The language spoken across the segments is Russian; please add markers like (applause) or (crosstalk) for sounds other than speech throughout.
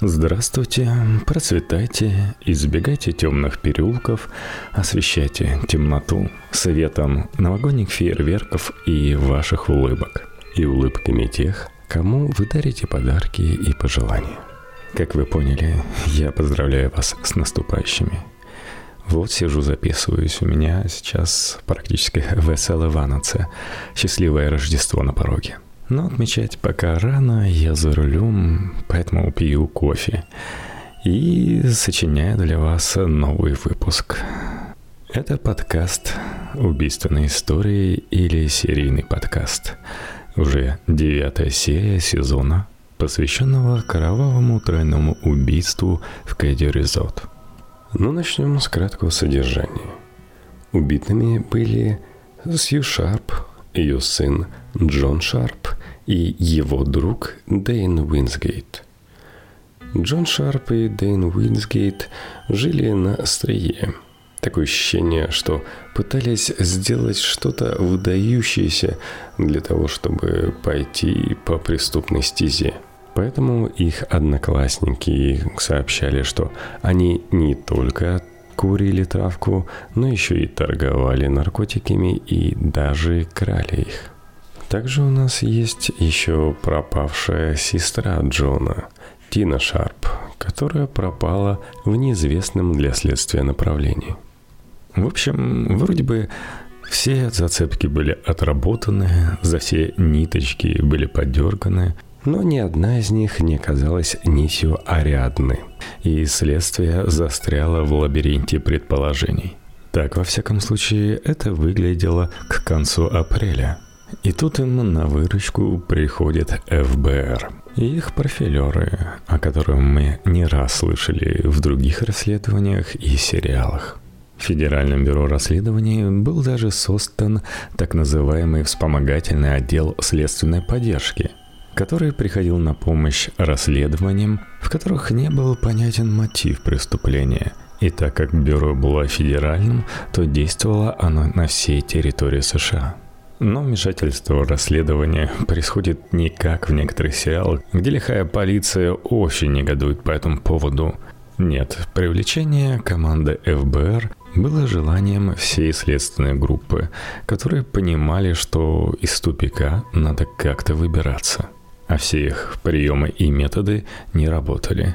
Здравствуйте, процветайте, избегайте темных переулков, освещайте темноту светом новогодних фейерверков и ваших улыбок. И улыбками тех, кому вы дарите подарки и пожелания. Как вы поняли, я поздравляю вас с наступающими. Вот сижу, записываюсь. У меня сейчас практически веселая ванаце. Счастливое Рождество на пороге. Но отмечать пока рано, я за рулем, поэтому пью кофе. И сочиняю для вас новый выпуск. Это подкаст убийственной истории или серийный подкаст. Уже девятая серия сезона, посвященного кровавому тройному убийству в Кэдди Резот. Но начнем с краткого содержания. Убитыми были Сью Шарп, ее сын Джон Шарп и его друг Дэйн Уингейт. Джон Шарп и Дэйн Уингейт жили на острие. Такое ощущение, что пытались сделать что-то выдающееся для того, чтобы пойти по преступной стезе. Поэтому их одноклассники сообщали, что они не только курили травку, но еще и торговали наркотиками и даже крали их. Также у нас есть еще пропавшая сестра Джона, Тина Шарп, которая пропала в неизвестном для следствия направлении. В общем, вроде бы все зацепки были отработаны, за все ниточки были подерганы, но ни одна из них не оказалась нитью Ариадны, и следствие застряло в лабиринте предположений. Так, во всяком случае, это выглядело к концу апреля – и тут им на выручку приходит ФБР. И их профилеры, о которых мы не раз слышали в других расследованиях и сериалах. В Федеральном бюро расследований был даже создан так называемый вспомогательный отдел следственной поддержки, который приходил на помощь расследованиям, в которых не был понятен мотив преступления. И так как бюро было федеральным, то действовало оно на всей территории США. Но вмешательство в расследование происходит не как в некоторых сериалах, где лихая полиция очень негодует по этому поводу. Нет, привлечение команды ФБР было желанием всей следственной группы, которые понимали, что из тупика надо как-то выбираться. А все их приемы и методы не работали.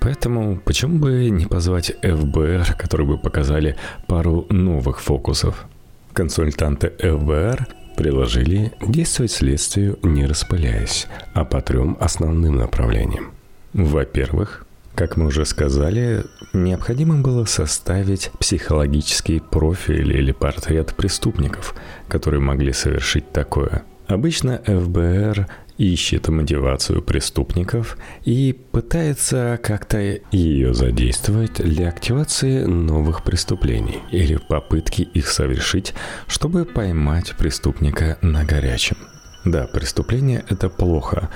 Поэтому почему бы не позвать ФБР, которые бы показали пару новых фокусов? Консультанты ФБР предложили действовать следствию не распыляясь, а по трем основным направлениям. Во-первых, как мы уже сказали, необходимо было составить психологический профиль или портрет преступников, которые могли совершить такое. Обычно ФБР ищет мотивацию преступников и пытается как-то ее задействовать для активации новых преступлений или попытки их совершить, чтобы поймать преступника на горячем. Да, преступление это плохо.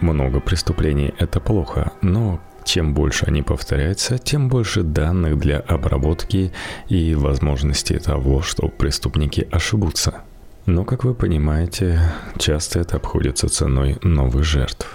Много преступлений это плохо, но чем больше они повторяются, тем больше данных для обработки и возможности того, что преступники ошибутся. Но, как вы понимаете, часто это обходится ценой новых жертв.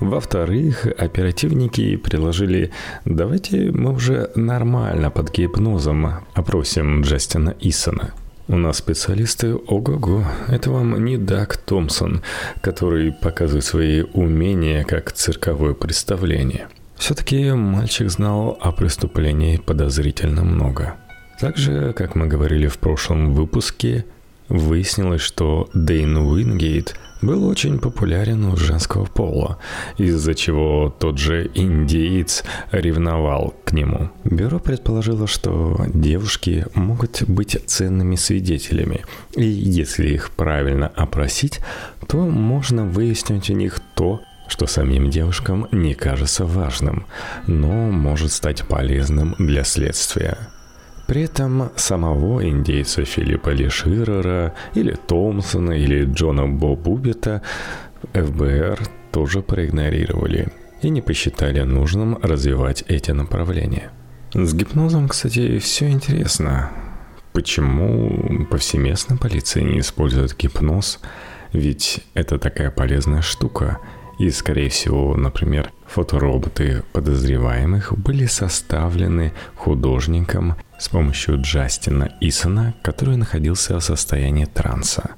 Во-вторых, оперативники предложили, давайте мы уже нормально под гипнозом опросим Джастина Исона. У нас специалисты ого-го. Это вам не Даг Томпсон, который показывает свои умения как цирковое представление. Все-таки мальчик знал о преступлении подозрительно много. Также, как мы говорили в прошлом выпуске, Выяснилось, что Дейн Уингейт был очень популярен у женского пола, из-за чего тот же индеец ревновал к нему. Бюро предположило, что девушки могут быть ценными свидетелями, и если их правильно опросить, то можно выяснить у них то, что самим девушкам не кажется важным, но может стать полезным для следствия. При этом самого индейца Филиппа Леширера или Томпсона или Джона Бо Бубета ФБР тоже проигнорировали и не посчитали нужным развивать эти направления. С гипнозом, кстати, все интересно. Почему повсеместно полиция не использует гипноз? Ведь это такая полезная штука. И, скорее всего, например, Фотороботы подозреваемых были составлены художником с помощью Джастина Исона, который находился в состоянии транса.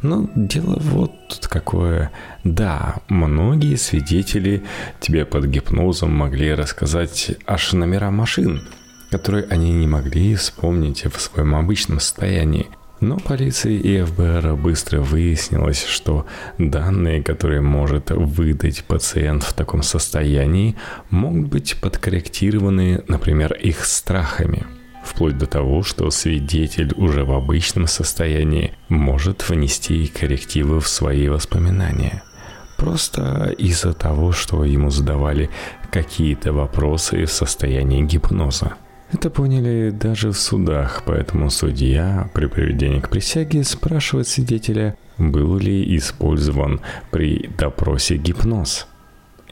Но дело вот тут какое. Да, многие свидетели тебе под гипнозом могли рассказать аж номера машин, которые они не могли вспомнить в своем обычном состоянии – но полиции и ФБР быстро выяснилось, что данные, которые может выдать пациент в таком состоянии, могут быть подкорректированы, например, их страхами. Вплоть до того, что свидетель уже в обычном состоянии может внести коррективы в свои воспоминания. Просто из-за того, что ему задавали какие-то вопросы в состоянии гипноза. Это поняли даже в судах, поэтому судья при приведении к присяге спрашивает свидетеля, был ли использован при допросе гипноз.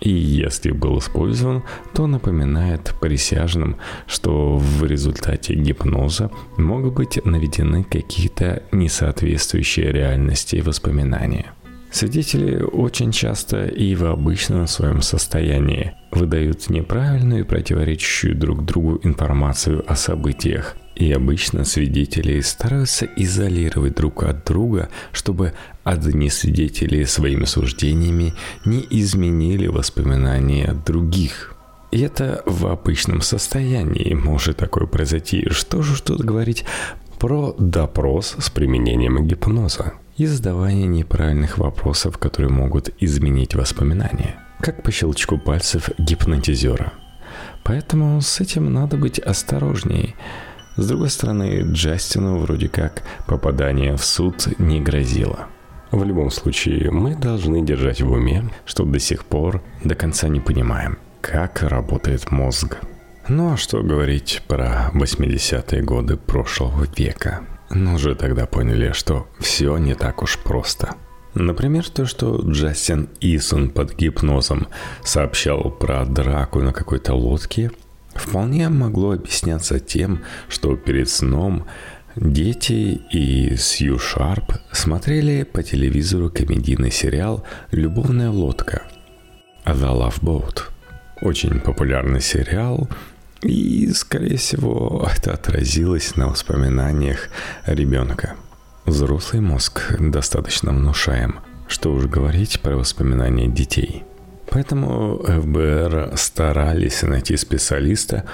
И если был использован, то напоминает присяжным, что в результате гипноза могут быть наведены какие-то несоответствующие реальности воспоминания – Свидетели очень часто и в обычном своем состоянии выдают неправильную и противоречащую друг другу информацию о событиях. И обычно свидетели стараются изолировать друг от друга, чтобы одни свидетели своими суждениями не изменили воспоминания других. И это в обычном состоянии может такое произойти. Что же тут говорить про допрос с применением гипноза? и задавание неправильных вопросов, которые могут изменить воспоминания, как по щелчку пальцев гипнотизера. Поэтому с этим надо быть осторожней. С другой стороны, Джастину вроде как попадание в суд не грозило. В любом случае, мы должны держать в уме, что до сих пор до конца не понимаем, как работает мозг. Ну а что говорить про 80-е годы прошлого века? но уже тогда поняли, что все не так уж просто. Например, то, что Джастин Исон под гипнозом сообщал про драку на какой-то лодке, вполне могло объясняться тем, что перед сном дети и Сью Шарп смотрели по телевизору комедийный сериал «Любовная лодка» «The Love Boat». Очень популярный сериал, и, скорее всего, это отразилось на воспоминаниях ребенка. Взрослый мозг достаточно внушаем, что уж говорить про воспоминания детей. Поэтому ФБР старались найти специалиста,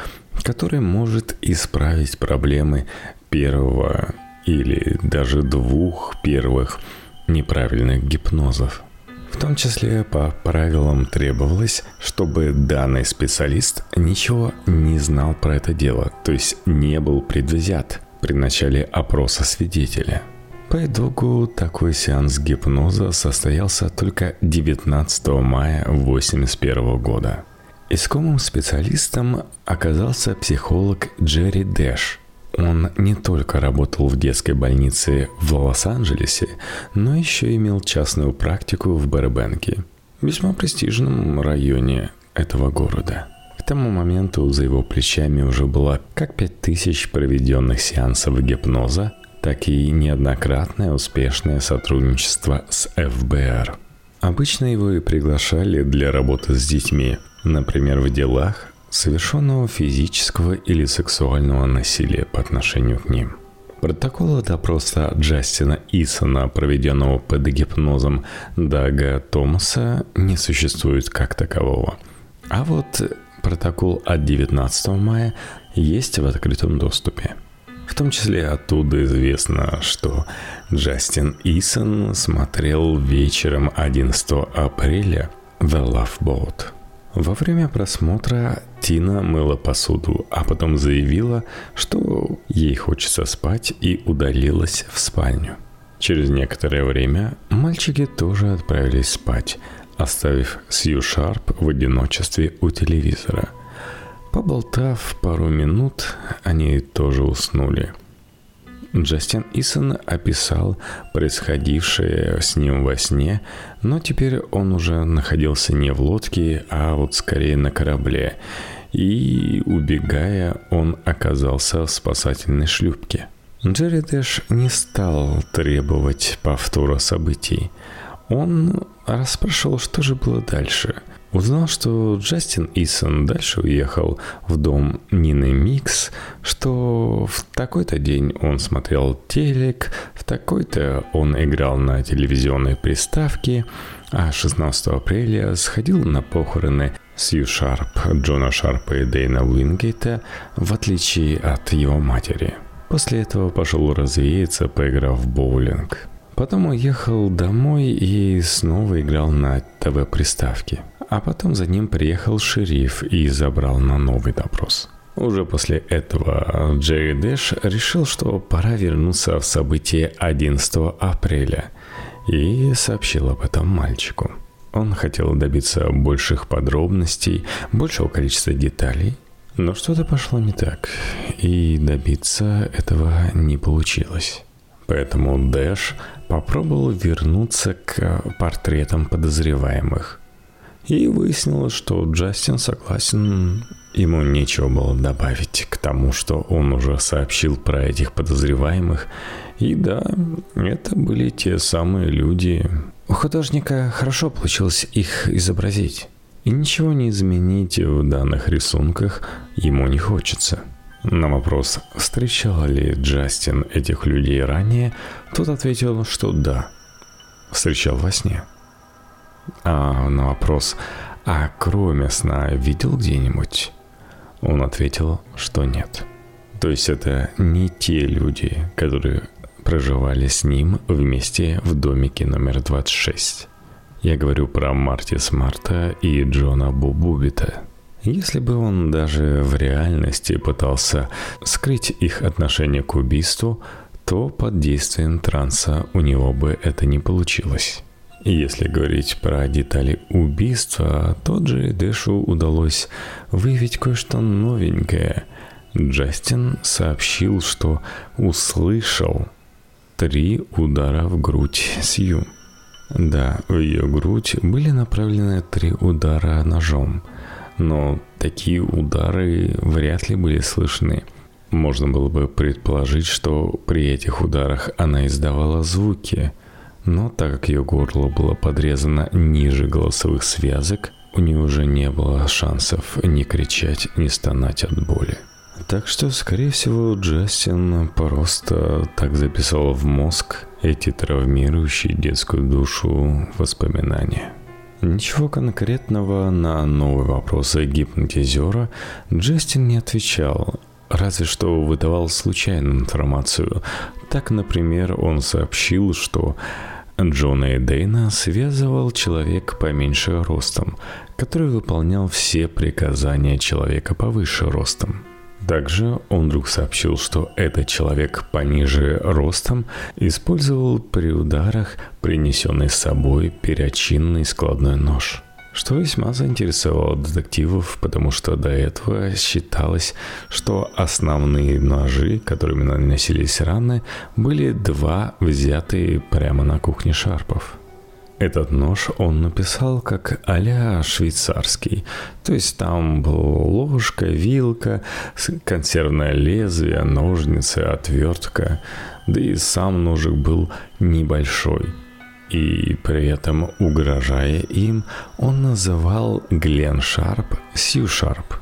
который может исправить проблемы первого или даже двух первых неправильных гипнозов. В том числе по правилам требовалось, чтобы данный специалист ничего не знал про это дело, то есть не был предвзят при начале опроса свидетеля. По итогу такой сеанс гипноза состоялся только 19 мая 1981 года. Искомым специалистом оказался психолог Джерри Дэш – он не только работал в детской больнице в Лос-Анджелесе, но еще имел частную практику в Барбенке, весьма престижном районе этого города. К тому моменту за его плечами уже было как 5000 проведенных сеансов гипноза, так и неоднократное успешное сотрудничество с ФБР. Обычно его и приглашали для работы с детьми, например, в делах, совершенного физического или сексуального насилия по отношению к ним. Протокола допроса Джастина Исона, проведенного под гипнозом Дага Томаса, не существует как такового. А вот протокол от 19 мая есть в открытом доступе. В том числе оттуда известно, что Джастин Исон смотрел вечером 11 апреля The Love Boat – во время просмотра Тина мыла посуду, а потом заявила, что ей хочется спать и удалилась в спальню. Через некоторое время мальчики тоже отправились спать, оставив Сью Шарп в одиночестве у телевизора. Поболтав пару минут, они тоже уснули – Джастин Исон описал происходившее с ним во сне, но теперь он уже находился не в лодке, а вот скорее на корабле. И, убегая, он оказался в спасательной шлюпке. Джерри Дэш не стал требовать повтора событий. Он расспрашивал, что же было дальше. Узнал, что Джастин Исон дальше уехал в дом Нины Микс, что в такой-то день он смотрел телек, в такой-то он играл на телевизионной приставке, а 16 апреля сходил на похороны Сью Шарп, Джона Шарпа и Дэйна Уингейта, в отличие от его матери. После этого пошел развеяться, поиграв в боулинг. Потом уехал домой и снова играл на ТВ-приставке. А потом за ним приехал шериф и забрал на новый допрос. Уже после этого Джерри Дэш решил, что пора вернуться в событие 11 апреля и сообщил об этом мальчику. Он хотел добиться больших подробностей, большего количества деталей, но что-то пошло не так, и добиться этого не получилось. Поэтому Дэш попробовал вернуться к портретам подозреваемых. И выяснилось, что Джастин согласен, ему нечего было добавить к тому, что он уже сообщил про этих подозреваемых. И да, это были те самые люди. У художника хорошо получилось их изобразить. И ничего не изменить в данных рисунках ему не хочется. На вопрос, встречал ли Джастин этих людей ранее, тот ответил, что да, встречал во сне. А на вопрос, а кроме сна видел где-нибудь, он ответил, что нет. То есть это не те люди, которые проживали с ним вместе в домике номер 26. Я говорю про Марти Смарта и Джона Бубубита – если бы он даже в реальности пытался скрыть их отношение к убийству, то под действием транса у него бы это не получилось. Если говорить про детали убийства, то Джей Дэшу удалось выявить кое-что новенькое. Джастин сообщил, что услышал три удара в грудь Сью. Да, в ее грудь были направлены три удара ножом – но такие удары вряд ли были слышны. Можно было бы предположить, что при этих ударах она издавала звуки, но так как ее горло было подрезано ниже голосовых связок, у нее уже не было шансов ни кричать, ни стонать от боли. Так что, скорее всего, Джастин просто так записал в мозг эти травмирующие детскую душу воспоминания. Ничего конкретного на новые вопросы гипнотизера Джастин не отвечал, разве что выдавал случайную информацию. Так, например, он сообщил, что Джона и Дейна связывал человек поменьше ростом, который выполнял все приказания человека повыше ростом. Также он вдруг сообщил, что этот человек пониже ростом использовал при ударах принесенный с собой перочинный складной нож что весьма заинтересовало детективов, потому что до этого считалось, что основные ножи, которыми наносились раны, были два взятые прямо на кухне Шарпов. Этот нож он написал как а швейцарский. То есть там была ложка, вилка, консервное лезвие, ножницы, отвертка. Да и сам ножик был небольшой. И при этом, угрожая им, он называл Глен Шарп Сью Шарп.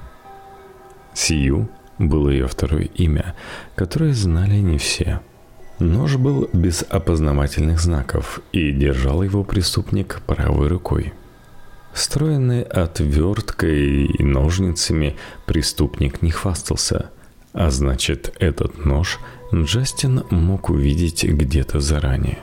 Сью было ее второе имя, которое знали не все – Нож был без опознавательных знаков, и держал его преступник правой рукой. Встроенный отверткой и ножницами преступник не хвастался, а значит, этот нож Джастин мог увидеть где-то заранее.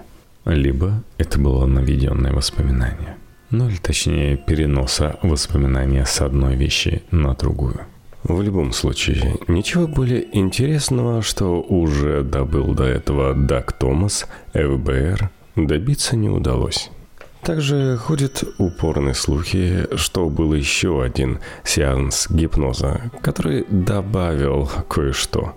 Либо это было наведенное воспоминание. Ну или точнее переноса воспоминания с одной вещи на другую. В любом случае, ничего более интересного, что уже добыл до этого Дак Томас, ФБР, добиться не удалось. Также ходят упорные слухи, что был еще один сеанс гипноза, который добавил кое-что.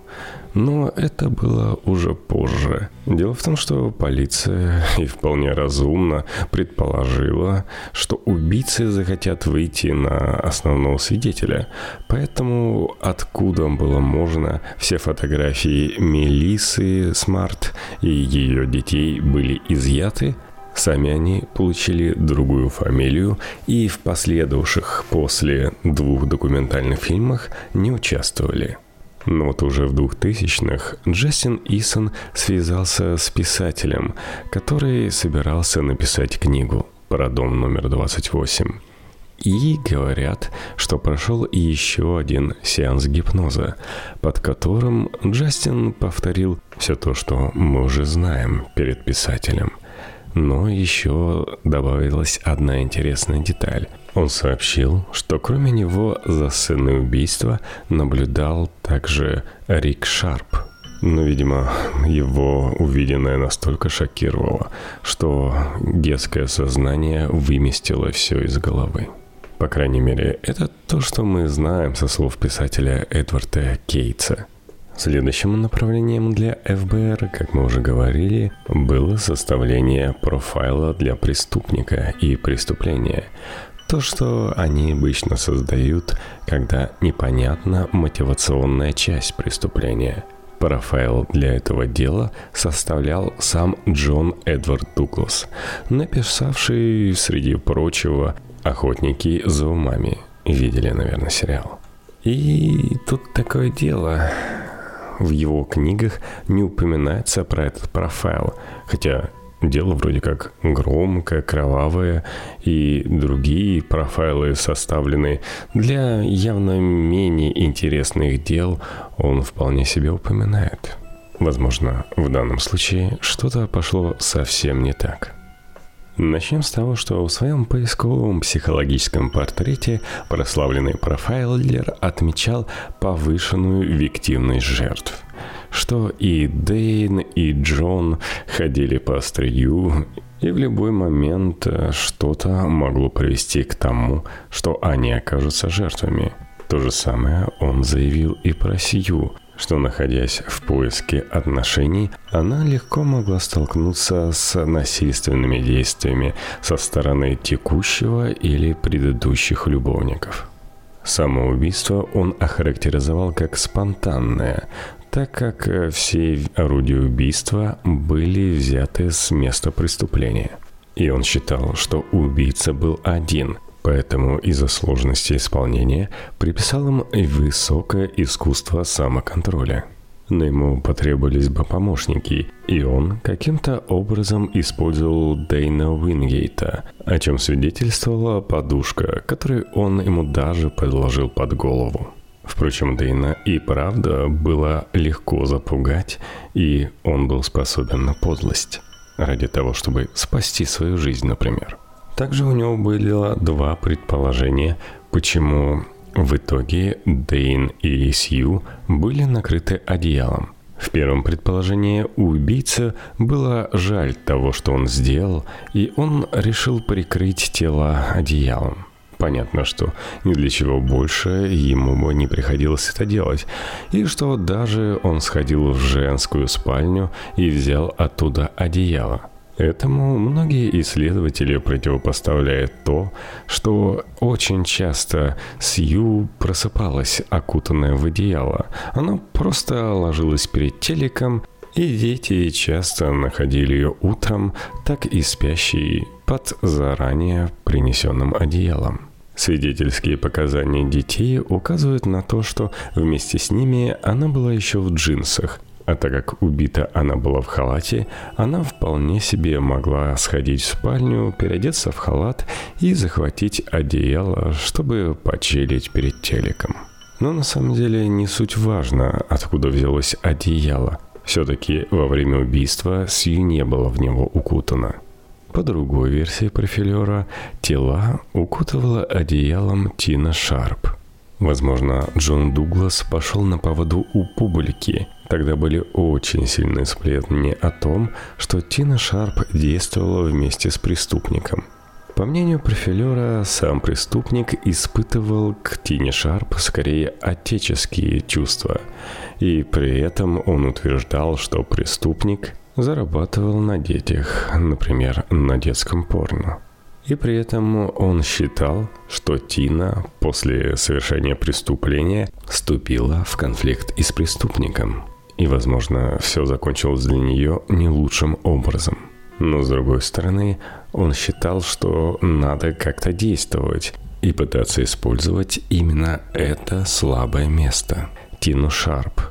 Но это было уже позже. Дело в том, что полиция (laughs) и вполне разумно предположила, что убийцы захотят выйти на основного свидетеля. Поэтому откуда было можно все фотографии Мелисы Смарт и ее детей были изъяты, Сами они получили другую фамилию и в последовавших после двух документальных фильмах не участвовали. Но вот уже в 2000-х Джастин Исон связался с писателем, который собирался написать книгу про дом номер 28. И говорят, что прошел еще один сеанс гипноза, под которым Джастин повторил все то, что мы уже знаем перед писателем. Но еще добавилась одна интересная деталь. Он сообщил, что кроме него за сценой убийства наблюдал также Рик Шарп. Но, видимо, его увиденное настолько шокировало, что детское сознание выместило все из головы. По крайней мере, это то, что мы знаем со слов писателя Эдварда Кейтса. Следующим направлением для ФБР, как мы уже говорили, было составление профайла для преступника и преступления. То, что они обычно создают, когда непонятна мотивационная часть преступления. Профайл для этого дела составлял сам Джон Эдвард Дуглас, написавший, среди прочего, «Охотники за умами». Видели, наверное, сериал. И тут такое дело. В его книгах не упоминается про этот профайл, хотя дело вроде как громкое, кровавое, и другие профайлы составлены для явно менее интересных дел, он вполне себе упоминает. Возможно, в данном случае что-то пошло совсем не так. Начнем с того, что в своем поисковом психологическом портрете прославленный профайлер отмечал повышенную виктивность жертв что и Дейн, и Джон ходили по острию, и в любой момент э, что-то могло привести к тому, что они окажутся жертвами. То же самое он заявил и про Сью, что, находясь в поиске отношений, она легко могла столкнуться с насильственными действиями со стороны текущего или предыдущих любовников. Самоубийство он охарактеризовал как спонтанное, так как все орудия убийства были взяты с места преступления. И он считал, что убийца был один, поэтому из-за сложности исполнения приписал им высокое искусство самоконтроля. Но ему потребовались бы помощники, и он каким-то образом использовал Дейна Уингейта, о чем свидетельствовала подушка, которую он ему даже подложил под голову. Впрочем, Дейна и правда было легко запугать, и он был способен на подлость. Ради того, чтобы спасти свою жизнь, например. Также у него было два предположения, почему в итоге Дейн и Сью были накрыты одеялом. В первом предположении у убийцы было жаль того, что он сделал, и он решил прикрыть тело одеялом. Понятно, что ни для чего больше ему бы не приходилось это делать, и что даже он сходил в женскую спальню и взял оттуда одеяло. Этому многие исследователи противопоставляют то, что очень часто Сью просыпалась, окутанная в одеяло. Она просто ложилась перед телеком, и дети часто находили ее утром, так и спящей под заранее принесенным одеялом. Свидетельские показания детей указывают на то, что вместе с ними она была еще в джинсах, а так как убита она была в халате, она вполне себе могла сходить в спальню, переодеться в халат и захватить одеяло, чтобы почелить перед телеком. Но на самом деле не суть важно, откуда взялось одеяло. Все-таки во время убийства Сью не было в него укутано. По другой версии профилера, тела укутывала одеялом Тина Шарп. Возможно, Джон Дуглас пошел на поводу у публики. Тогда были очень сильные сплетни о том, что Тина Шарп действовала вместе с преступником. По мнению профилера, сам преступник испытывал к Тине Шарп скорее отеческие чувства, и при этом он утверждал, что преступник зарабатывал на детях, например, на детском порно. И при этом он считал, что Тина после совершения преступления вступила в конфликт и с преступником. И, возможно, все закончилось для нее не лучшим образом. Но с другой стороны, он считал, что надо как-то действовать и пытаться использовать именно это слабое место – Тину Шарп.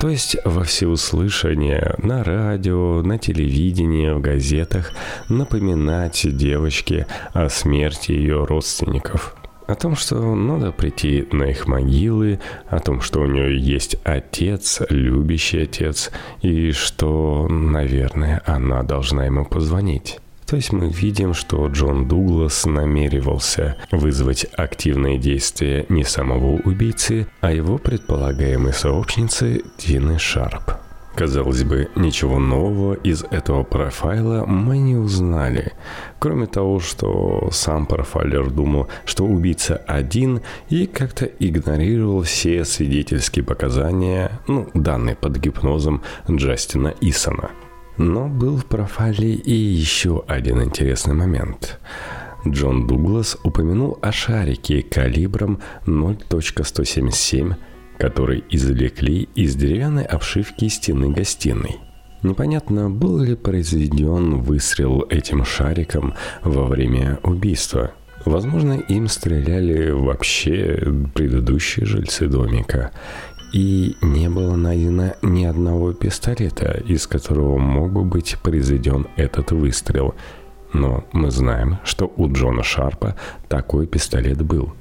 То есть во всеуслышание на радио, на телевидении, в газетах напоминать девочке о смерти ее родственников. О том, что надо прийти на их могилы, о том, что у нее есть отец, любящий отец, и что, наверное, она должна ему позвонить. То есть мы видим, что Джон Дуглас намеревался вызвать активные действия не самого убийцы, а его предполагаемой сообщницы Тины Шарп. Казалось бы, ничего нового из этого профайла мы не узнали. Кроме того, что сам профайлер думал, что убийца один и как-то игнорировал все свидетельские показания, ну, данные под гипнозом Джастина Исона – но был в профайле и еще один интересный момент. Джон Дуглас упомянул о шарике калибром 0.177, который извлекли из деревянной обшивки стены гостиной. Непонятно, был ли произведен выстрел этим шариком во время убийства. Возможно, им стреляли вообще предыдущие жильцы домика и не было найдено ни одного пистолета, из которого мог бы быть произведен этот выстрел. Но мы знаем, что у Джона Шарпа такой пистолет был.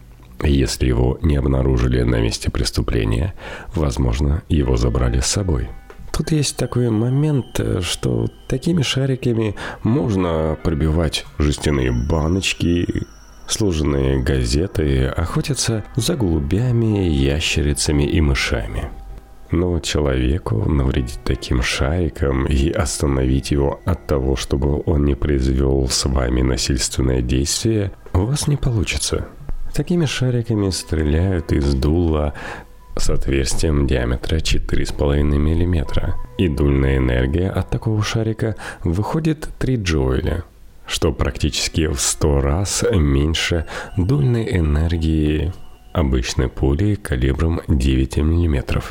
Если его не обнаружили на месте преступления, возможно, его забрали с собой. Тут есть такой момент, что такими шариками можно пробивать жестяные баночки, Сложенные газеты охотятся за голубями, ящерицами и мышами. Но человеку навредить таким шариком и остановить его от того, чтобы он не произвел с вами насильственное действие, у вас не получится. Такими шариками стреляют из дула с отверстием диаметра 4,5 мм. И дульная энергия от такого шарика выходит 3 джоуля – что практически в 100 раз меньше дульной энергии обычной пули калибром 9 мм.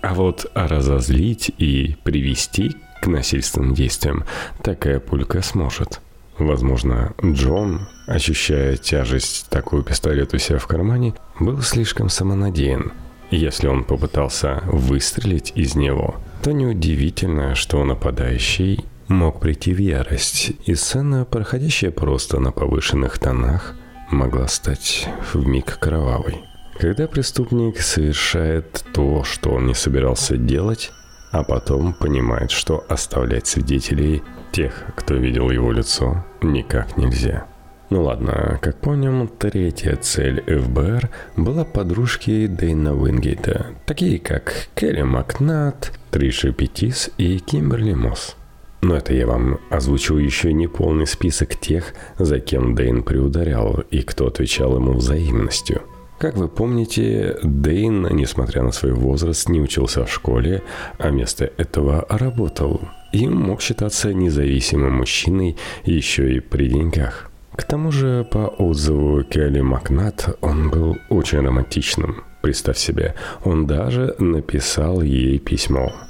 А вот разозлить и привести к насильственным действиям такая пулька сможет. Возможно, Джон, ощущая тяжесть такого пистолета у себя в кармане, был слишком самонадеян. Если он попытался выстрелить из него, то неудивительно, что нападающий мог прийти в ярость, и сцена, проходящая просто на повышенных тонах, могла стать в миг кровавой. Когда преступник совершает то, что он не собирался делать, а потом понимает, что оставлять свидетелей, тех, кто видел его лицо, никак нельзя. Ну ладно, как понял, третья цель ФБР была подружки Дэйна Уингейта, такие как Келли Макнат, Триша Петис и Кимберли Мосс. Но это я вам озвучил еще не полный список тех, за кем Дейн приударял и кто отвечал ему взаимностью. Как вы помните, Дейн, несмотря на свой возраст, не учился в школе, а вместо этого работал. И мог считаться независимым мужчиной еще и при деньгах. К тому же, по отзыву Келли Макнат, он был очень романтичным. Представь себе, он даже написал ей письмо –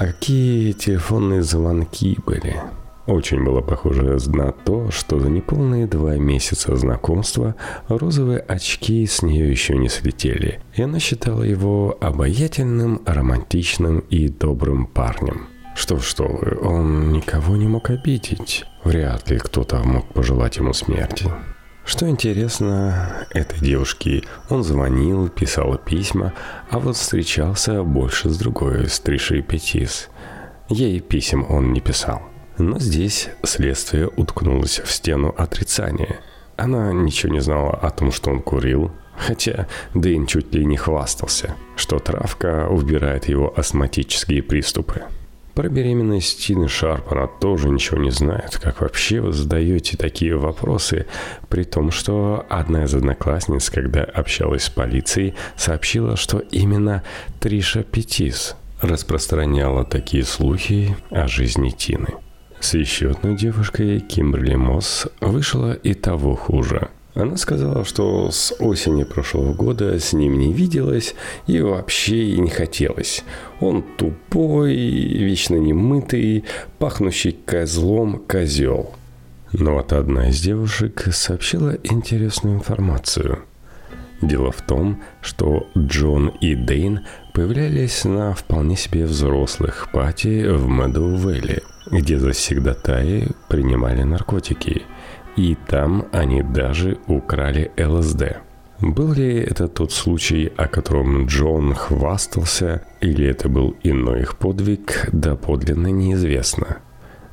а какие телефонные звонки были? Очень было похоже на то, что за неполные два месяца знакомства розовые очки с нее еще не слетели, и она считала его обаятельным, романтичным и добрым парнем. Что что вы, он никого не мог обидеть. Вряд ли кто-то мог пожелать ему смерти. Что интересно, этой девушке он звонил, писал письма, а вот встречался больше с другой, с Тришей Петис. Ей писем он не писал. Но здесь следствие уткнулось в стену отрицания. Она ничего не знала о том, что он курил, хотя Дэйн чуть ли не хвастался, что травка убирает его астматические приступы. Про беременность Тины Шарп она тоже ничего не знает. Как вообще вы задаете такие вопросы, при том, что одна из одноклассниц, когда общалась с полицией, сообщила, что именно Триша Петис распространяла такие слухи о жизни Тины. С еще одной девушкой, Кимберли Мосс, вышло и того хуже. Она сказала, что с осени прошлого года с ним не виделась и вообще и не хотелось. Он тупой, вечно немытый, пахнущий козлом козел. Но вот одна из девушек сообщила интересную информацию. Дело в том, что Джон и Дейн появлялись на вполне себе взрослых пати в Мэдоу-Вэлли, где завсегдатаи принимали наркотики – и там они даже украли ЛСД. Был ли это тот случай, о котором Джон хвастался, или это был иной их подвиг, доподлинно неизвестно.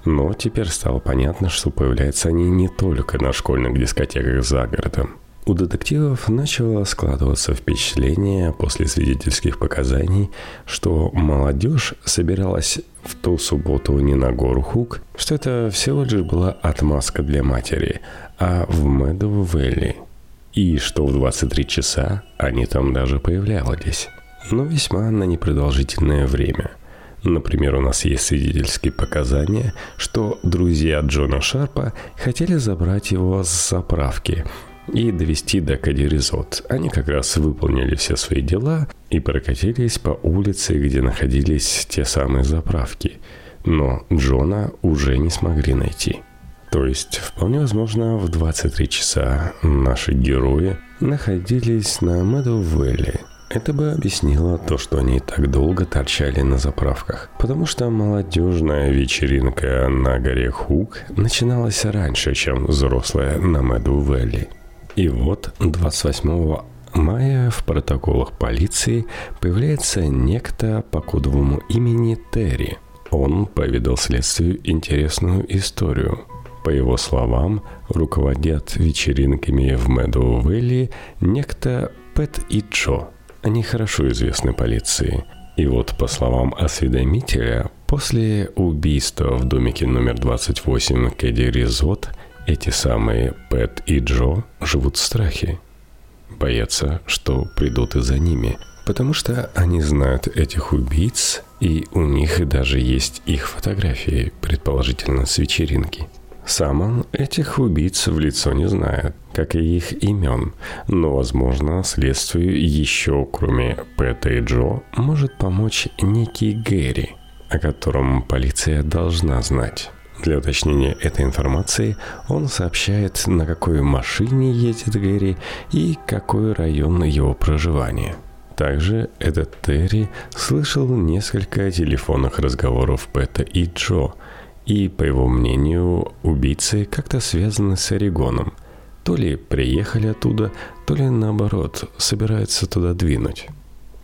Но теперь стало понятно, что появляются они не только на школьных дискотеках за городом. У детективов начало складываться впечатление после свидетельских показаний, что молодежь собиралась в ту субботу не на гору Хук, что это всего лишь была отмазка для матери, а в Мэдоу Вэлли. И что в 23 часа они там даже появлялись. Но весьма на непродолжительное время. Например, у нас есть свидетельские показания, что друзья Джона Шарпа хотели забрать его с заправки – и довести до Кадиризот. Они как раз выполнили все свои дела и прокатились по улице, где находились те самые заправки. Но Джона уже не смогли найти. То есть, вполне возможно, в 23 часа наши герои находились на Мэдоу-Вэлли. Это бы объяснило то, что они так долго торчали на заправках. Потому что молодежная вечеринка на горе Хук начиналась раньше, чем взрослая на Мэдоу-Вэлли. И вот 28 мая в протоколах полиции появляется некто по кодовому имени Терри. Он поведал следствию интересную историю. По его словам, руководят вечеринками в Мэдоу-Вэлли некто Пэт и Джо. Они хорошо известны полиции. И вот, по словам осведомителя, после убийства в домике номер 28 Кэдди Ризот – эти самые Пэт и Джо живут в страхе. Боятся, что придут и за ними, потому что они знают этих убийц, и у них даже есть их фотографии, предположительно с вечеринки. Сам он этих убийц в лицо не знает, как и их имен, но, возможно, следствию еще, кроме Пэта и Джо, может помочь некий Гэри, о котором полиция должна знать. Для уточнения этой информации он сообщает, на какой машине едет Гэри и какой район его проживания. Также этот Терри слышал несколько телефонных разговоров Пэта и Джо, и, по его мнению, убийцы как-то связаны с Орегоном. То ли приехали оттуда, то ли наоборот, собираются туда двинуть.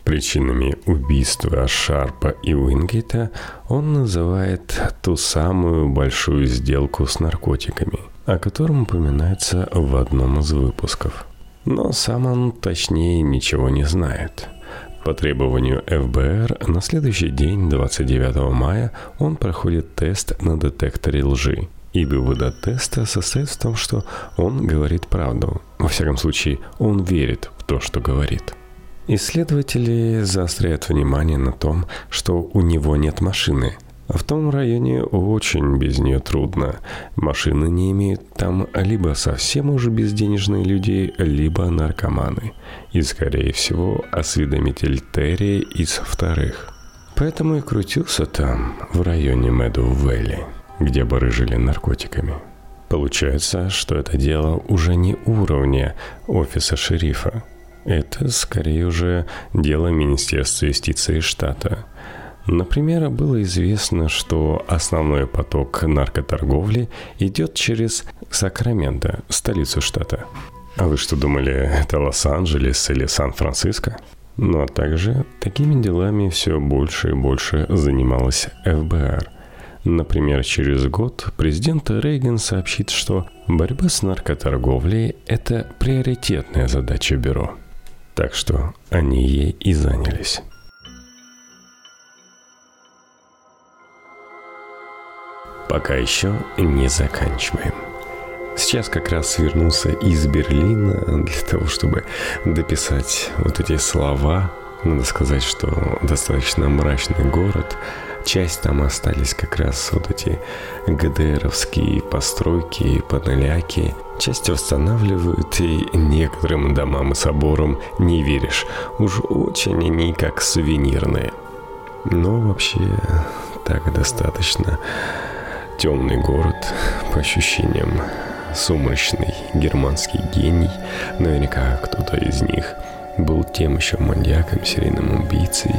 Причинами убийства Шарпа и Уингейта он называет ту самую большую сделку с наркотиками, о котором упоминается в одном из выпусков. Но сам он точнее ничего не знает. По требованию ФБР на следующий день, 29 мая, он проходит тест на детекторе лжи. И выводы теста состоят в том, что он говорит правду. Во всяком случае, он верит в то, что говорит. Исследователи заостряют внимание на том, что у него нет машины. В том районе очень без нее трудно. Машины не имеют там либо совсем уже безденежные люди, либо наркоманы. И, скорее всего, осведомитель Терри из вторых. Поэтому и крутился там, в районе Мэдоу-Вэлли, где барыжили наркотиками. Получается, что это дело уже не уровня офиса шерифа, это скорее уже дело Министерства юстиции штата. Например, было известно, что основной поток наркоторговли идет через Сакраменто, столицу штата. А вы что думали, это Лос-Анджелес или Сан-Франциско? Ну а также такими делами все больше и больше занималась ФБР. Например, через год президент Рейган сообщит, что борьба с наркоторговлей – это приоритетная задача бюро – так что они ей и занялись. Пока еще не заканчиваем. Сейчас как раз вернулся из Берлина для того, чтобы дописать вот эти слова. Надо сказать, что достаточно мрачный город, Часть там остались как раз вот эти ГДРовские постройки, панеляки. Часть восстанавливают, и некоторым домам и соборам не веришь. Уж очень они как сувенирные. Но вообще так достаточно темный город, по ощущениям сумрачный германский гений, наверняка кто-то из них был тем еще маньяком, серийным убийцей.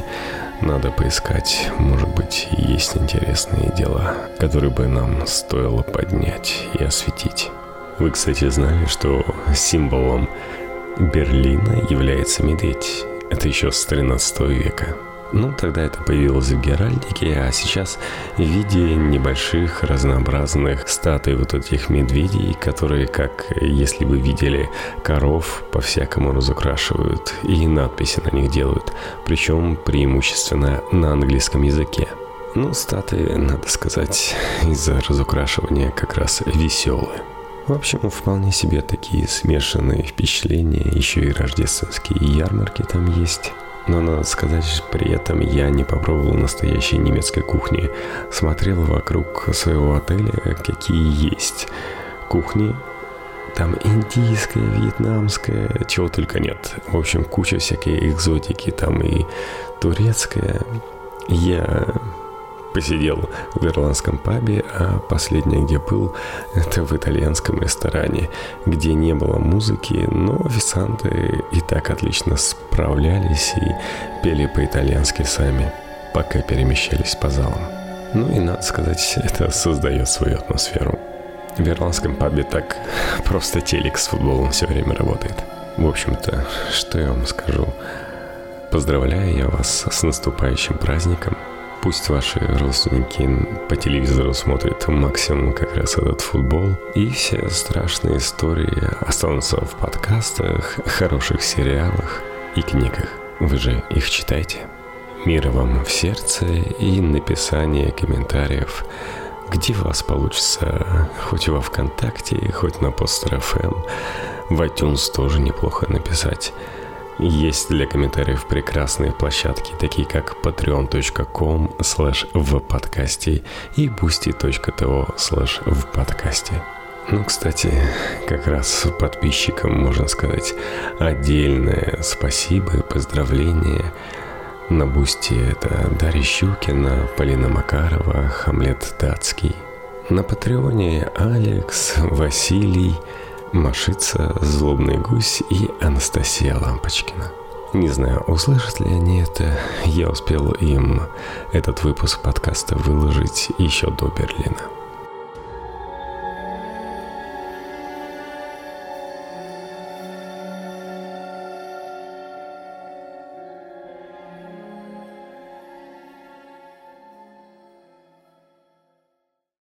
Надо поискать, может быть, есть интересные дела, которые бы нам стоило поднять и осветить. Вы, кстати, знали, что символом Берлина является медведь. Это еще с 13 века. Ну, тогда это появилось в Геральдике, а сейчас в виде небольших разнообразных статуй вот этих медведей, которые, как если бы видели коров, по-всякому разукрашивают и надписи на них делают, причем преимущественно на английском языке. Ну, статуи, надо сказать, из-за разукрашивания как раз веселые. В общем, вполне себе такие смешанные впечатления, еще и рождественские ярмарки там есть. Но надо сказать, при этом я не попробовал настоящей немецкой кухни. Смотрел вокруг своего отеля, какие есть кухни. Там индийская, вьетнамская, чего только нет. В общем, куча всякой экзотики. Там и турецкая. Я посидел в ирландском пабе, а последнее, где был, (laughs) это в итальянском ресторане, где не было музыки, но официанты и так отлично справлялись и пели по-итальянски сами, пока перемещались по залам. Ну и, надо сказать, (laughs) это создает свою атмосферу. В ирландском пабе так (laughs) просто телек с футболом все время работает. В общем-то, что я вам скажу? Поздравляю я вас с наступающим праздником – Пусть ваши родственники по телевизору смотрят максимум как раз этот футбол. И все страшные истории останутся в подкастах, хороших сериалах и книгах. Вы же их читаете. Мира вам в сердце и написание комментариев, где вас получится, хоть во Вконтакте, хоть на Постер FM. В iTunes тоже неплохо написать. Есть для комментариев прекрасные площадки, такие как patreon.com slash в подкасте и boosty.to slash в подкасте. Ну, кстати, как раз подписчикам можно сказать отдельное спасибо и поздравления. На бусте это Дарья Щукина, Полина Макарова, Хамлет Датский. На Патреоне Алекс, Василий, Машица, Злобный гусь и Анастасия Лампочкина. Не знаю, услышат ли они это. Я успел им этот выпуск подкаста выложить еще до Берлина.